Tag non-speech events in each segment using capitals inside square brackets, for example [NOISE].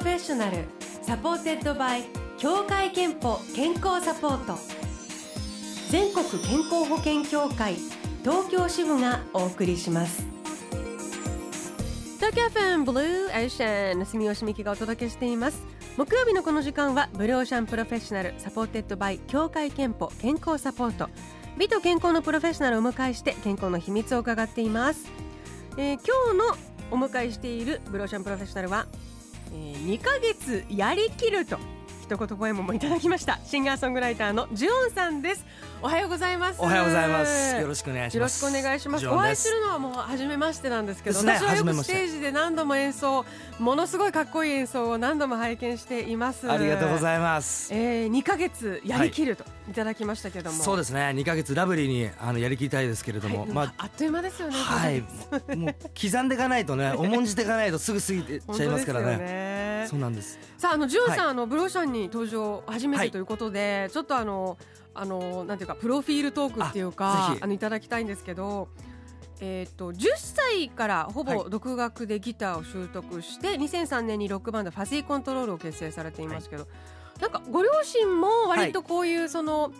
Professional supported by 協会けんぽ健康サポート。全国健康保険協会東京支部がお送りします。東京 FM ブルーエーシャン住吉美希がお届けしています。木曜日のこの時間は Blue Ocean Professional supported by 協会けんぽ健康サポート。美と健康のプロフェッショナルをお迎えして健康の秘密を伺っています、えー、今日のお迎えしているブローシャンプロフェッショナルは、えー、2ヶ月やりきると。もいただきました。シンガーソングライターのジュオンさんです。おはようございます。おはようございます。よろしくお願いします。よろしくお願いします。お会いするのはもう初めましてなんですけど、ね、私はよくステージで何度も演奏ものすごいかっこいい演奏を何度も拝見しています。ありがとうございます、えー、2ヶ月やりきると、い、ただきましたけども。そうですね。2ヶ月ラブリーにあのやりきりたいですけれども、はい、まああっという間ですよね。はい。もう刻んでいかないとね重んじていかないとすぐ過ぎてちゃいますからねそうなんです。さああのジュンさん、はい、あのブローシャンに登場初めてということで、はい、ちょっとあのあのなんていうかプロフィールトークっていうかあのいただきたいんですけど。えーと、と10歳からほぼ独学でギターを習得して、はい、2003年にロックバンドファジーコントロールを結成されていますけど、はい、なんかご両親も割とこういうその、はい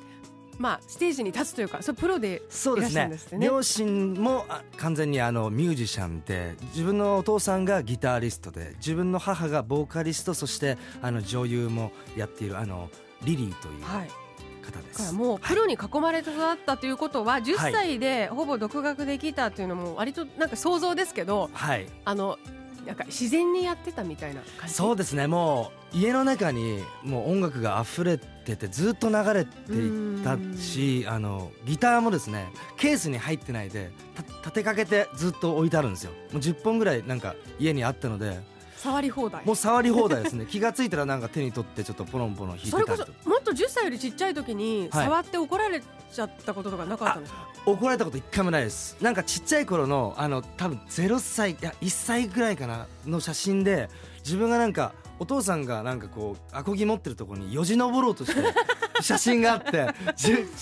まあ、ステージに立つというかそプロでそうですね。ね。両親も完全にあのミュージシャンで自分のお父さんがギタリストで自分の母がボーカリストそしてあの女優もやっているあのリリーという。はい。方です。もうプロに囲まれて育ったということは、はい、10歳でほぼ独学できたというのも割となんか想像ですけど、はい、あのなんか自然にやってたみたいな感じ？そうですね。もう家の中にもう音楽が溢れててずっと流れていたしあのギターもですねケースに入ってないで立てかけてずっと置いてあるんですよ。もう10本ぐらいなんか家にあったので触り放題。もう触り放題ですね。[LAUGHS] 気が付いたらなんか手に取ってちょっとポロンポロン弾いてたりと。それこそもっと10歳よりちっちゃい時に触って怒られちゃったこととかなかったんですか、はい、怒られたこと一回もないです。なんかちっちゃい頃のあの多分0歳いや1歳ぐらいかなの写真で自分がなんかお父さんがなんかこうアコギ持ってるところによじ登ろうとして [LAUGHS] 写真があって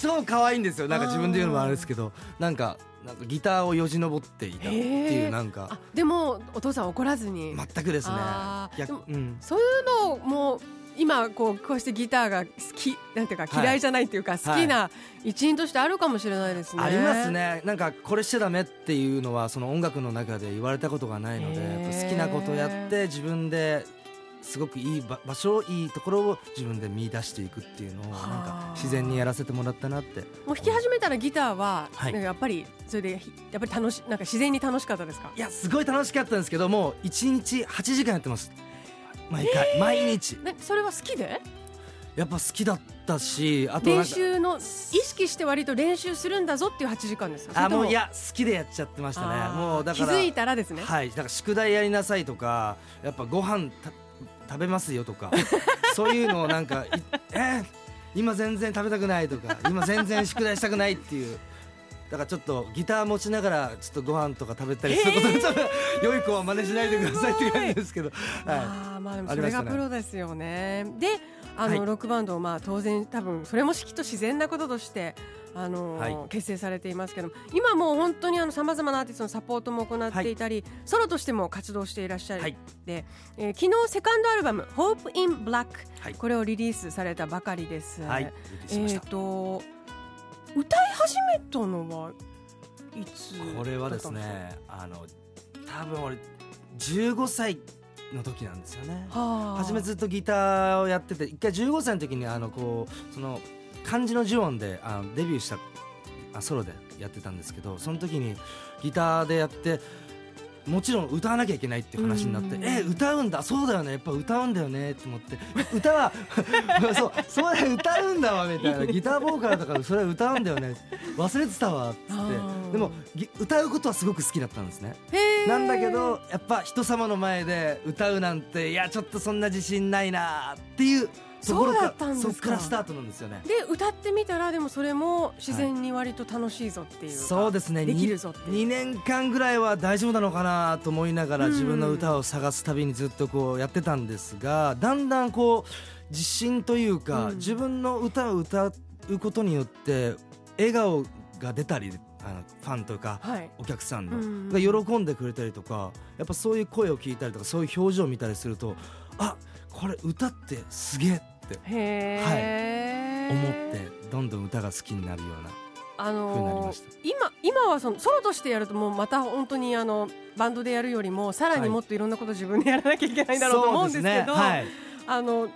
超可愛いんですよ。なんか自分で言うのもあれですけどなんかなんかギターをよじ登っていたっていうなんか。でもお父さん怒らずに。全くですね。うん、そういうのも今こうこうしてギターが好きなんていうか嫌いじゃないっていうか、好きな一員としてあるかもしれないですね、ありますね。なんかこれしちゃダメっていうのはその音楽の中で言われたことがないので好きなことやって自分ですごくいい場所いいところを自分で見出していくっていうのをなんか自然にやらせてもらったなって。もう弾き始めたらギターは、はい、やっぱりそれでやっぱり楽しなんか自然に楽しかったですか？いやすごい楽しかったんですけども1日8時間やってます。毎回、えー、毎日。それは好きで？やっぱ好きだったしあと練習の意識して割と練習するんだぞっていう8時間ですあもういや好きでやっちゃってましたね。もうだから気づいたらですね。はいだから宿題やりなさいとかやっぱご飯食べますよとか [LAUGHS] そういうのをなんかえー、今全然食べたくないとか今全然宿題したくないっていうだからちょっとギター持ちながらちょっとご飯とか食べたりすることで良い子は真似しないでくださいって感じですけど、はい、あまあでもそれがプロですよね。であの、ロックバンドをまあ当然多分それもきっと自然なこととしてあの、はい、結成されていますけど今もう本当にあのさまざまなアーティストのサポートも行っていたり、はい、ソロとしても活動していらっしゃる、はい、で、えー、昨日セカンドアルバム「Hope in Black、はい」これをリリースされたばかりです。はい、えっ、ー、と歌い始めたのはいつこれはですねあの多分俺15歳の時なんですよね。初めずっとギターをやってて一回15歳の時にあのこうその漢字の呪音であのデビューしたあソロでやってたんですけどその時にギターでやってもちろん歌わなきゃいけないっていう話になって、え歌うんだそうだよねやっぱ歌うんだよねって思って。歌は [LAUGHS] そうそれ歌うんだわみたいな。ギターボーカルとかそれは歌うんだよね。忘れてたわっつって。でも歌うことはすごく好きだったんですね。なんだけどやっぱ人様の前で歌うなんていやちょっとそんな自信ないなっていうそうだったんですか。そっからスタートなんですよね。で歌ってみたらでもそれも自然に割と楽しいぞっていう、はい、そうですね。できるぞって2年間ぐらいは大丈夫なのかなと思いながら自分の歌を探すたびにずっとこうやってたんですがだんだんこう自信というか、うん、自分の歌を歌うことによって笑顔が出たりあのファンとか、お客さんの、が喜んでくれたりとかやっぱそういう声を聞いたりとかそういう表情を見たりするとあこれ歌ってすげえって、はい、思ってどんどん歌が好きになるような。あのー、今今はそのソロとしてやるともうまた本当にあのバンドでやるよりもさらにもっといろんなこと自分でやらなきゃいけないんだろうと思うんですけど、ね。はい、あの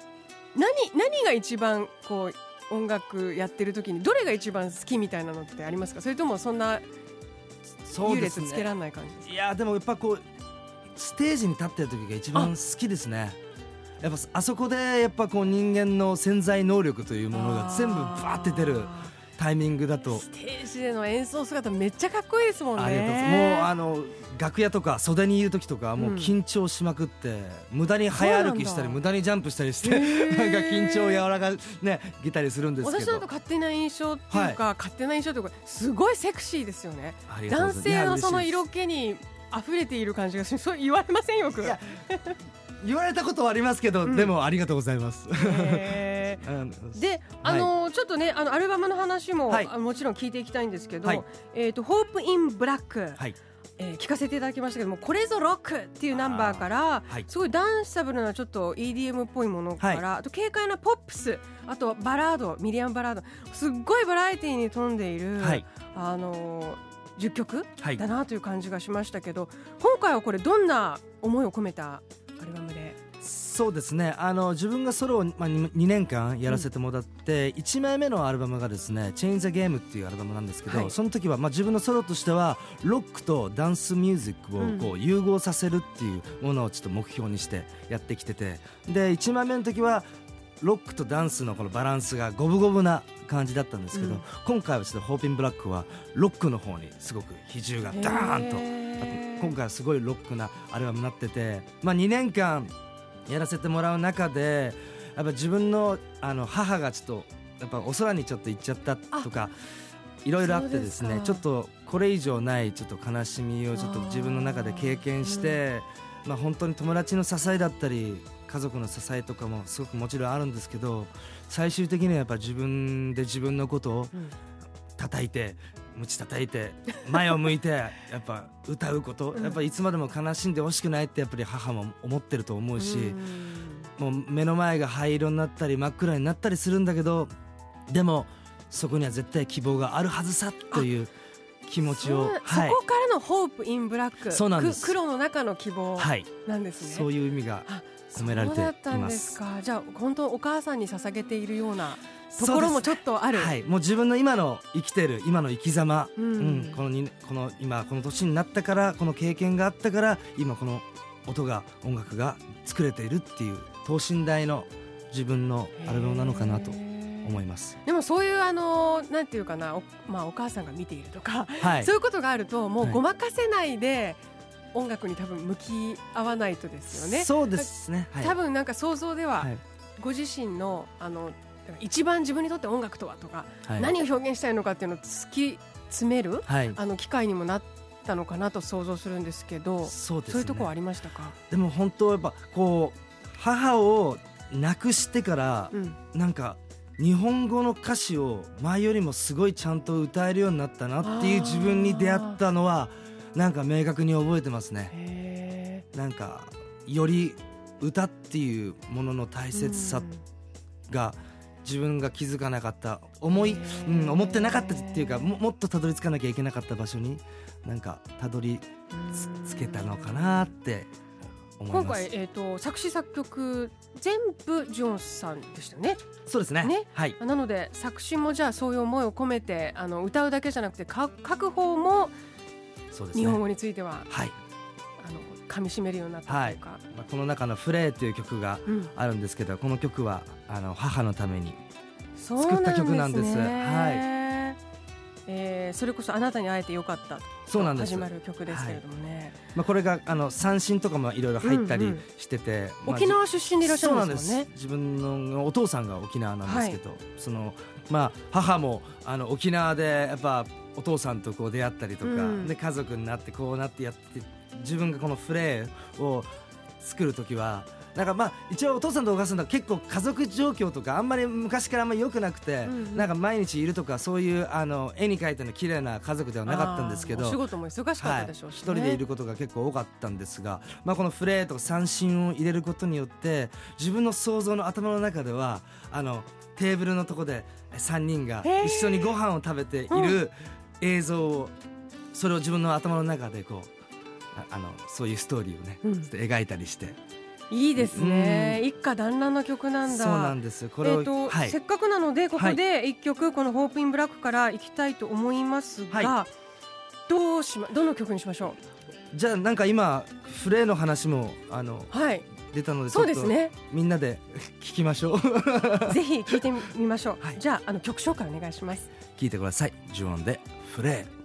何何が一番こう音楽やってる時にどれが一番好きみたいなのってありますか？それともそんな優劣つけられない感じ、ね、いやでもやっぱこうステージに立ってる時が一番好きですねやっぱあそこでやっぱこう人間の潜在能力というものが全部バーって出るタイミングだと。ステージでの演奏姿めっちゃかっこいいですもんね。ありがとう。ございますもうあの楽屋とか袖にいる時とかもう緊張しまくって、うん、無駄に早歩きしたり無駄にジャンプしたりしてなんか緊張を和らがねぎたりするんですけど。私だと勝手な印象っていうか、はい、勝手な印象というかすごいセクシーですよね。男性のその色気に溢れている感じがす。るそう言われません？よく言われたことはありますけど、うん、でもありがとうございます。[LAUGHS] で、あのーはい、ちょっとね、あのアルバムの話も、はい、もちろん聞いていきたいんですけど、はい、えっ、ー、とホープインブラック。はい。えー、聞かせていただきましたけどもこれぞロックっていうナンバーから、はい、すごいダンサブルなちょっと EDM っぽいものから、はい、あと軽快なポップスあとバラードミディアムバラード。すっごいバラエティーに富んでいる、はい、あのー、10曲だなという感じがしましたけど、今回はこれどんな思いを込めたアルバムで。そうですね。あの自分がソロを、まあ、2, 2年間やらせてもらって、うん、1枚目のアルバムがですね「Change the Game」っていうアルバムなんですけど、はい、その時は、まあ、自分のソロとしてはロックとダンスミュージックをこう融合させるっていうものをちょっと目標にしてやってきててで1枚目の時はロックとダンスのこのバランスが五分五分な感じだったんですけど、うん、今回はちょっとホーピンブラックはロックの方にすごく比重がダーンと今回はすごいロックなアルバムになってて、まあ、2年間やらせてもらう中でやっぱ自分のあの母がちょっとやっぱお空にちょっと行っちゃったとかいろいろあってですねちょっとこれ以上ないちょっと悲しみをちょっと自分の中で経験して、うん、まあ本当に友達の支えだったり家族の支えとかもすごくもちろんあるんですけど最終的にはやっぱ自分で自分のことを叩いて鞭叩いて前を向いてやっぱ歌うこと、やっぱいつまでも悲しんでほしくないってやっぱり母も思ってると思うし、もう目の前が灰色になったり真っ暗になったりするんだけどでもそこには絶対希望があるはずさという気持ちを、はい、そこからのホープインブラックそうなんです。黒の中の希望なんですね、はい、そういう意味が込められています。じゃあ本当お母さんに捧げているようなところもちょっとある、はい、もう自分の今の生きてる今の生き様、うん、うん、このにこの今この年になったからこの経験があったから今この音が音楽が作れているっていう等身大の自分のアルバムなのかなと思います。でもそういうあのなんていうかなお,、まあ、お母さんが見ているとか、はい、そういうことがあるともうごまかせないで、音楽に多分向き合わないとですよね。そうですね、はい、多分なんか想像では、ご自身のあの一番自分にとって音楽とはとか、はい、何を表現したいのかっていうのを突き詰める、はい、あの機会にもなったのかなと想像するんですけどそう、ね,、いうところありましたか？でも本当やっぱこう母を亡くしてから、うん、なんか日本語の歌詞を前よりもすごいちゃんと歌えるようになったなっていう自分に出会ったのはなんか明確に覚えてますね。なんかより歌っていうものの大切さが、うん自分が気づかなかった思い、うん、思ってなかったっていうかもっとたどり着かなきゃいけなかった場所になんかたどりつけたのかなって今回、えーと、作詞作曲全部ジョンさんでしたね。そうですね。ね、はい、なので作詞もじゃあそういう思いを込めてあの歌うだけじゃなくて書く方も日本語については、はい、噛み締めるようになったというか、はい、まあ、この中の「フレー」という曲があるんですけど、うん、この曲はあの母のために作った曲なんです。はい。えー、それこそあなたに会えてよかったそうなんです。始まる曲ですけれどもね、はい、まあ、これがあの三振とかもいろいろ入ったりしてて、うん。うんまあ、沖縄出身でいらっしゃるんですね。自分のお父さんが沖縄なんですけど、はい、そのまあ母もあの沖縄でやっぱお父さんとこう出会ったりとか、うん、で家族になってこうなってやって自分がこのフレーを作る時はなんかまあ一応お父さんとお母さんと結構家族状況とかあんまり昔からあんまり良くなくて、なんか毎日いるとかそういうあの絵に描いての綺麗な家族ではなかったんですけど仕事も忙しかったでしょうし、一人でいることが結構多かったんですが、まあ、このフレーとか三振を入れることによって自分の想像の頭の中ではあのテーブルのとこで3人が一緒にご飯を食べている映像をそれを自分の頭の中でこうあのそういうストーリーをね、うん、描いたりして。いいですね、うん、一家団らんの曲なんだ。そうなんです。これえーと、はい、せっかくなのでここで一曲、この「ホープインブラック」からいきたいと思いますが、はい、どうしまどの曲にしましょう？じゃあなんか今フレーの話もあの、はい、出たのでそうですね。みんなで聞きましょう。ぜひ聞いてみましょう、[LAUGHS] はい、じゃああの曲紹介お願いします。聞いてください。ジュオンでフレー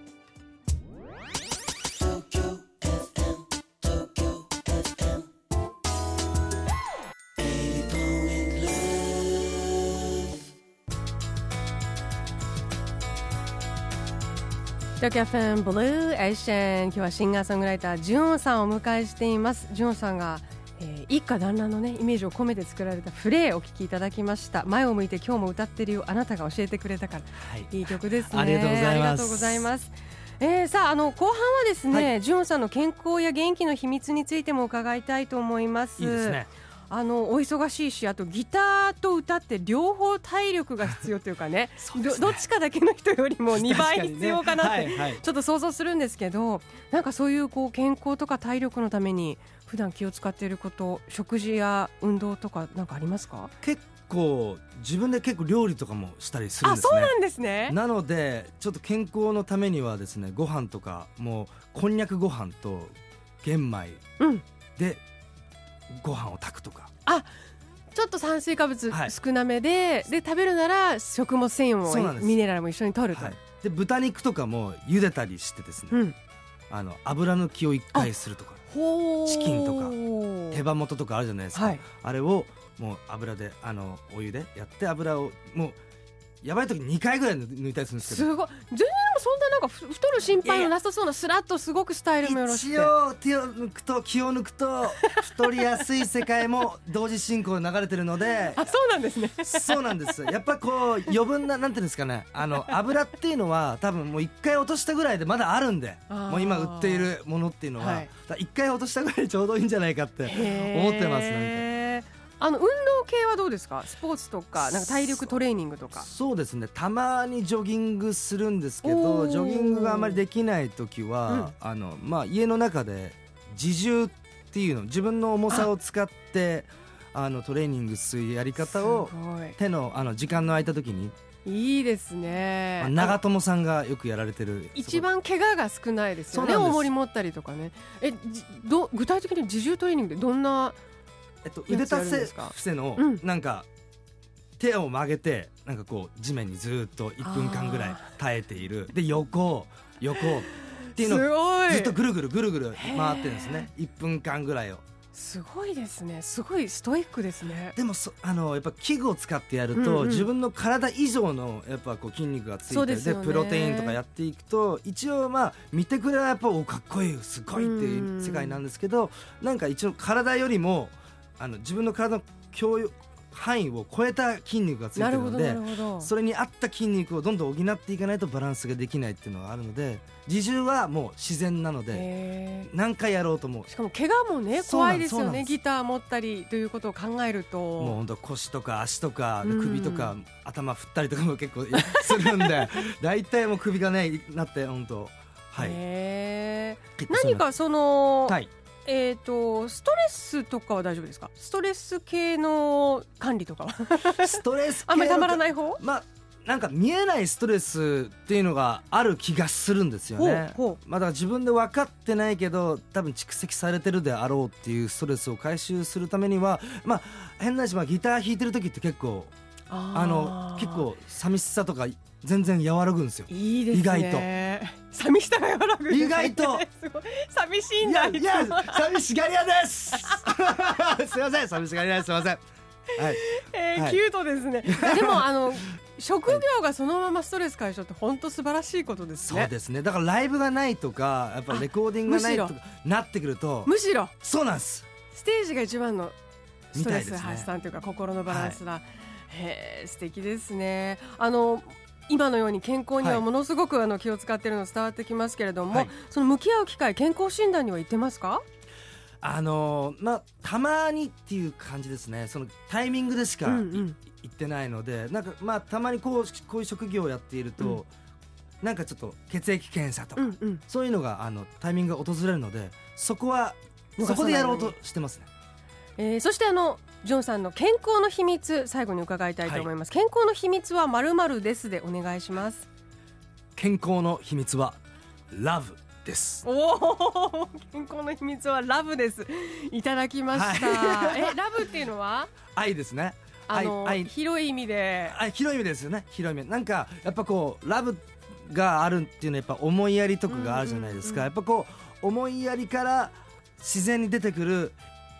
FM ブルーエーシャン今日はシンガーソングライタージュンさんをお迎えしています。ジュンさんが、えー、一家団らんのねイメージを込めて作られたフレーお聞きいただきました。前を向いて今日も歌ってるよあなたが教えてくれたから、はい、いい曲ですね。ありがとうございます。ありがとうございます。えー、さああの後半はですね、はい、ジュンさんの健康や元気の秘密についても伺いたいと思います。いいですねあのお忙しいしあとギターと歌って両方体力が必要というかね [LAUGHS] ね、どっちかだけの人よりも [LAUGHS] 2倍必要かなって、ねはいはい、ちょっと想像するんですけどなんかそういうこう健康とか体力のために普段気を使っていること食事や運動とかなんかありますか？結構自分で結構料理とかもしたりするんですね。そうなんですね。なのでちょっと健康のためにはですねご飯とかもうこんにゃくご飯と玄米でご飯を炊くとか、あちょっと炭水化物少なめで、はい、で食べるなら食物繊維もミネラルも一緒に取ると、はい、で豚肉とかも茹でたりしてですね、うん、あの油抜きを一回するとか。チキンとか。手羽元とかあるじゃないですか、はい、あれをもう油であのお湯でやって油をもうやばい時2回ぐらい抜いたりするんですけど。すごい。全然そんななんか太る心配のなさそうなスラッとすごくスタイルもよろしく一応手を抜くと気を抜くと太りやすい世界も同時進行で流れてるので。あそうなんですね。そうなんです。やっぱこう余分ななんていうんですかね。あの油っていうのは多分もう1回落としたぐらいでまだあるんで。もう今売っているものっていうのは、はい、1回落としたぐらいちょうどいいんじゃないかって思ってますなんか。あの運動系はどうですか？スポーツとかなんか体力トレーニングとか。そうですね。たまにジョギングするんですけどジョギングがあまりできない時は、うん、あのまあ、家の中で自重っていうの自分の重さを使ってあ。のトレーニングするやり方を手のあの時間の空いた時にいいですね。長友さんがよくやられてる一番怪我が少ないですよね。重り持ったりとかね。えど具体的に自重トレーニングでどんなえっと、腕立て伏せのなんか手を曲げてなんかこう地面にずっと1分間ぐらい耐えている。で横横。っていうのをずっとぐるぐるぐるぐる回ってるんですね。1分間ぐらいを。すごいですね。すごいストイックですね。でもそあのやっぱ器具を使ってやると、うんうん、自分の体以上のやっぱこう筋肉がついてで、ね、プロテインとかやっていくと一応まあ見てくれはやっぱおかっこいいすごいっていう世界なんですけどなんか一応体よりもあの自分の体の共有範囲を超えた筋肉がついてるのでそれに合った筋肉をどんどん補っていかないとバランスができないっていうのがあるので自重はもう自然なので何回やろうとも。しかも怪我もね怖いですよねギター持ったりということを考えると。もう本当腰とか足とか首とか、頭振ったりとかも結構するんで [LAUGHS] 大体もう首がねなって本当。はい。何かその、はい、えっ、ー、とストレスとかは大丈夫ですか？ストレス系の管理とかは？ストレス [LAUGHS] あんまりたまらない方？まあなんか見えないストレスっていうのがある気がするんですよね。まあだ自分で分かってないけど多分蓄積されてるであろうっていうストレスを回収するためにはまあ変な話、まあ、ギター弾いてる時って結構あの結構寂しさとか全然和らぐんですよ。いいですね。意外と。寂しさが和らぐ、ね、意外と。[LAUGHS] 寂しいんだ。いや、いや寂しがり屋です。[LAUGHS] すみません、寂しがり屋です。すみません。はい。えー、はい、キュートですね。[LAUGHS] でも、あの。職業がそのままストレス解消って本当素晴らしいことですね。そうですね。だからライブがないとか、やっぱレコーディングがないとかなってくると。むしろ。そうなんです。ステージが一番のストレス発散というか心のバランスだ、はい、へえ素敵ですね。あの今のように健康にはものすごくあの気を使っているの伝わってきますけれども、はい、その向き合う機会健康診断には行ってますか？あのー、まあたまにっていう感じですね。そのタイミングでしか、うんうん、行ってないのでなんかまあたまにこうこういう職業をやっていると、うん、なんかちょっと血液検査とか、うんうん、そういうのがあのタイミングが訪れるのでそこはそこでやろうとしてますね。えー、そしてあのジョンさんの健康の秘密最後に伺いたいと思います、はい、健康の秘密はまるまるですでお願いします。健康の秘密はラブです。おお健康の秘密はラブです。いただきました、はい、えラブっていうのは？愛ですね。あの愛広い意味で。あ広い意味ですよね。広い意味。なんかやっぱこうラブがあるっていうのはやっぱ思いやりとかがあるじゃないですか、やっぱこう思いやりから自然に出てくる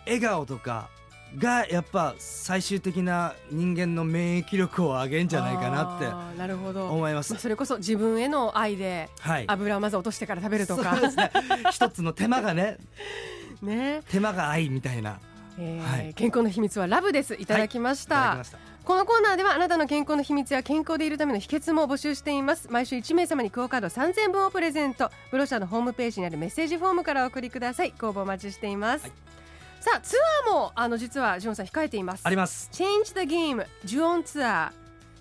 笑顔とかがやっぱ最終的な人間の免疫力を上げんじゃないかなってなるほど。思います、まあ、それこそ自分への愛で油をまず落としてから食べるとか、はいね、一つの手間がね [LAUGHS] ね。手間が愛みたいな、えー、はい、健康の秘密はラブです。い。ただきました、はい、このコーナーではあなたの健康の秘密や健康でいるための秘訣も募集しています。毎週1名様にクオカード3000分をプレゼント。ブロシャのホームページにあるメッセージフォームからお送りください。ご応募お待ちしています、はいさあツアーもあの実はジョンさん控えています。あります。Change the Game ジュオンツアー、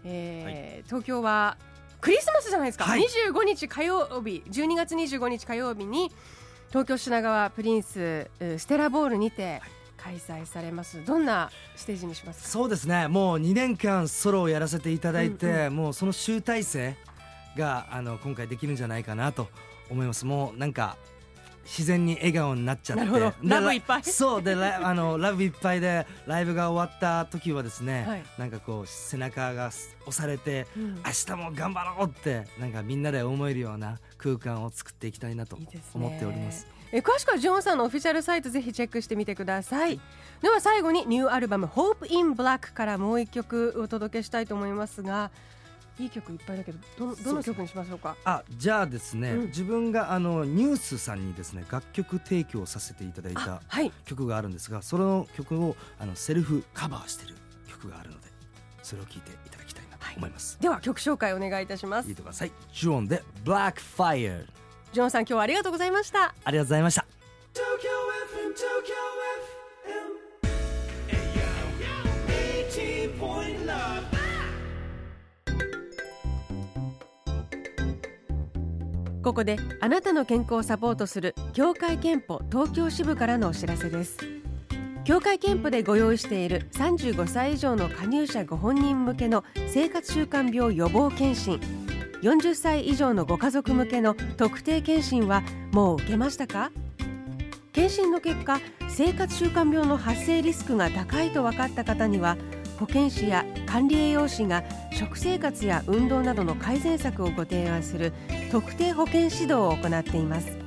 えー、はい、東京はクリスマスじゃないですか、はい、25日火曜日12月25日火曜日に東京品川プリンスステラボールにて、開催されます。どんなステージにしますそうですね。もう2年間ソロをやらせていただいて、うんうん、もうその集大成があの今回できるんじゃないかなと思います。もうなんか自然に笑顔になっちゃって。ラブいっぱい。そうで [LAUGHS] あのラブいっぱいでライブが終わった時はですね、はい、なんかこう背中が押されて、うん、明日も頑張ろうってなんかみんなで思えるような空間を作っていきたいなと思っております。いいえ詳しくはジョンさんのオフィシャルサイトぜひチェックしてみてください、では最後にニューアルバム「Hope in Black」からもう一曲お届けしたいと思いますがいい曲いっぱいだけどどどの曲にしましょうか？あじゃあですね、うん、自分があのニュースさんにですね楽曲提供させていただいた曲があるんですが、はい、その曲をあのセルフカバーしてる曲があるのでそれを聞いていただきたいなと思います、はい、では曲紹介お願いいたします。聞いてくださいジュオンで Black Fire ジョンさん今日はありがとうございました。ありがとうございましたここであなたの健康をサポートする協会憲法東京支部からのお知らせです。協会憲法でご用意している35歳以上の加入者ご本人向けの生活習慣病予防検診。40歳以上のご家族向けの特定健診はもう受けましたか？健診の結果生活習慣病の発生リスクが高いと分かった方には保健師や管理栄養士が食生活や運動などの改善策をご提案する特定保健指導を行っています。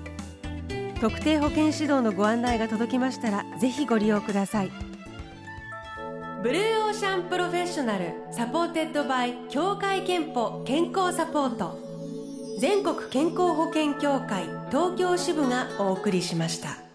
特定保健指導のご案内が届きましたらぜひご利用ください。 Blue Ocean Professional supported by 協会けんぽ健康サポート。全国健康保険協会東京支部がお送りしました。